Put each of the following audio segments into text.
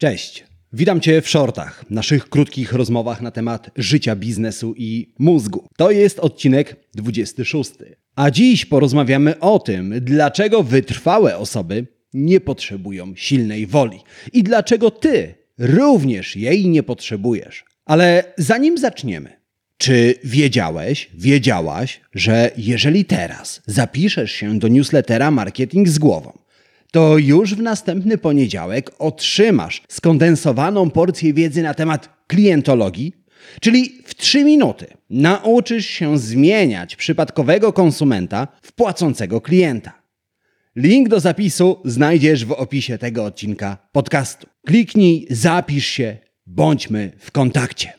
Cześć. Witam Cię w shortach, naszych krótkich rozmowach na temat życia, biznesu i mózgu. To jest odcinek 26. A dziś porozmawiamy o tym, dlaczego wytrwałe osoby nie potrzebują silnej woli i dlaczego Ty również jej nie potrzebujesz. Ale zanim zaczniemy, czy wiedziałeś, wiedziałaś, że jeżeli teraz zapiszesz się do newslettera Marketing z głową, to już w następny poniedziałek otrzymasz skondensowaną porcję wiedzy na temat klientologii, czyli w 3 minuty nauczysz się zmieniać przypadkowego konsumenta w płacącego klienta. Link do zapisu znajdziesz w opisie tego odcinka podcastu. Kliknij, zapisz się, bądźmy w kontakcie.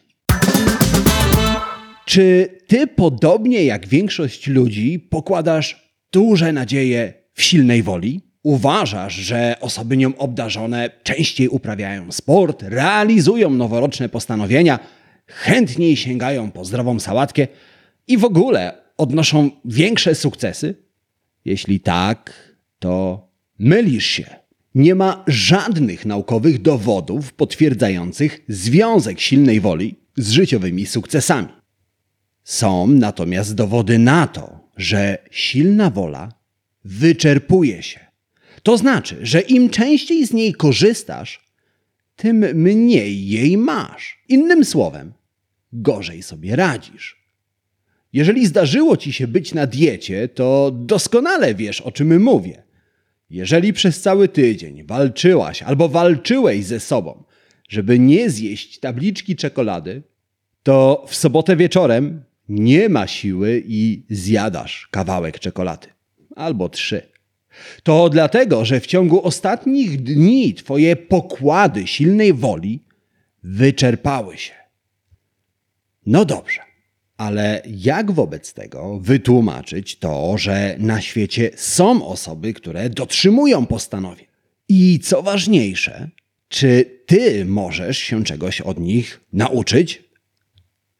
Czy ty, podobnie jak większość ludzi, pokładasz duże nadzieje w silnej woli? Uważasz, że osoby nią obdarzone częściej uprawiają sport, realizują noworoczne postanowienia, chętniej sięgają po zdrową sałatkę i w ogóle odnoszą większe sukcesy? Jeśli tak, to mylisz się. Nie ma żadnych naukowych dowodów potwierdzających związek silnej woli z życiowymi sukcesami. Są natomiast dowody na to, że silna wola wyczerpuje się. To znaczy, że im częściej z niej korzystasz, tym mniej jej masz. Innym słowem, gorzej sobie radzisz. Jeżeli zdarzyło ci się być na diecie, to doskonale wiesz, o czym mówię. Jeżeli przez cały tydzień walczyłaś albo walczyłeś ze sobą, żeby nie zjeść tabliczki czekolady, to w sobotę wieczorem nie ma siły i zjadasz kawałek czekolady albo trzy. To dlatego, że w ciągu ostatnich dni Twoje pokłady silnej woli wyczerpały się. No dobrze, ale jak wobec tego wytłumaczyć to, że na świecie są osoby, które dotrzymują postanowień? I co ważniejsze, czy Ty możesz się czegoś od nich nauczyć?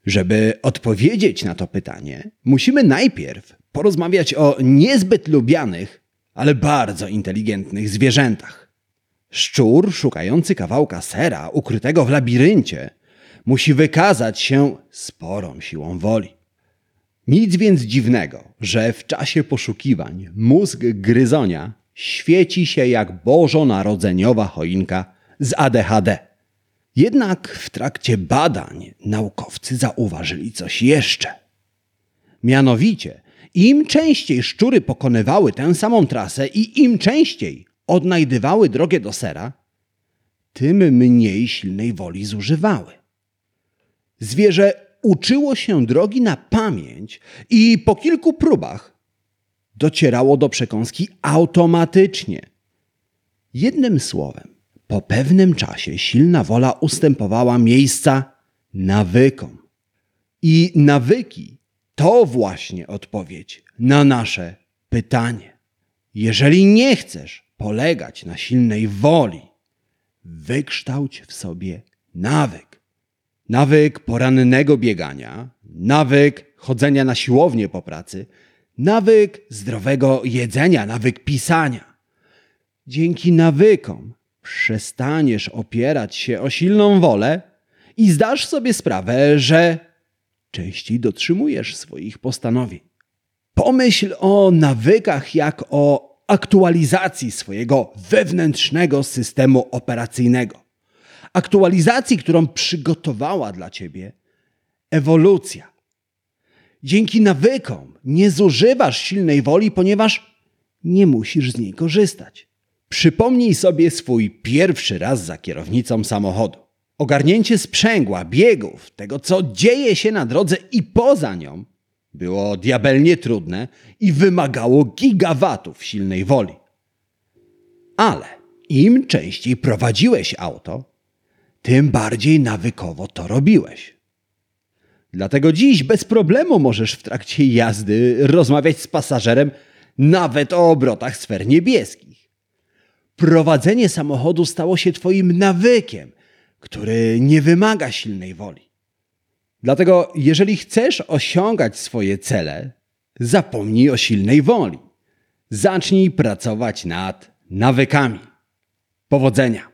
Żeby odpowiedzieć na to pytanie, musimy najpierw porozmawiać o niezbyt lubianych ale bardzo inteligentnych zwierzętach. Szczur szukający kawałka sera ukrytego w labiryncie musi wykazać się sporą siłą woli. Nic więc dziwnego, że w czasie poszukiwań mózg gryzonia świeci się jak bożonarodzeniowa choinka z ADHD. Jednak w trakcie badań naukowcy zauważyli coś jeszcze. Mianowicie, im częściej szczury pokonywały tę samą trasę i im częściej odnajdywały drogę do sera, tym mniej silnej woli zużywały. Zwierzę uczyło się drogi na pamięć i po kilku próbach docierało do przekąski automatycznie. Jednym słowem, po pewnym czasie silna wola ustępowała miejsca nawykom. I nawyki to właśnie odpowiedź na nasze pytanie. Jeżeli nie chcesz polegać na silnej woli, wykształć w sobie nawyk. Nawyk porannego biegania, nawyk chodzenia na siłownię po pracy, nawyk zdrowego jedzenia, nawyk pisania. Dzięki nawykom przestaniesz opierać się o silną wolę i zdasz sobie sprawę, że częściej dotrzymujesz swoich postanowień. Pomyśl o nawykach jak o aktualizacji swojego wewnętrznego systemu operacyjnego. Aktualizacji, którą przygotowała dla ciebie ewolucja. Dzięki nawykom nie zużywasz silnej woli, ponieważ nie musisz z niej korzystać. Przypomnij sobie swój pierwszy raz za kierownicą samochodu. Ogarnięcie sprzęgła, biegów, tego co dzieje się na drodze i poza nią było diabelnie trudne i wymagało gigawatów silnej woli. Ale im częściej prowadziłeś auto, tym bardziej nawykowo to robiłeś. Dlatego dziś bez problemu możesz w trakcie jazdy rozmawiać z pasażerem nawet o obrotach sfer niebieskich. Prowadzenie samochodu stało się Twoim nawykiem – który nie wymaga silnej woli. Dlatego, jeżeli chcesz osiągać swoje cele, zapomnij o silnej woli. Zacznij pracować nad nawykami. Powodzenia!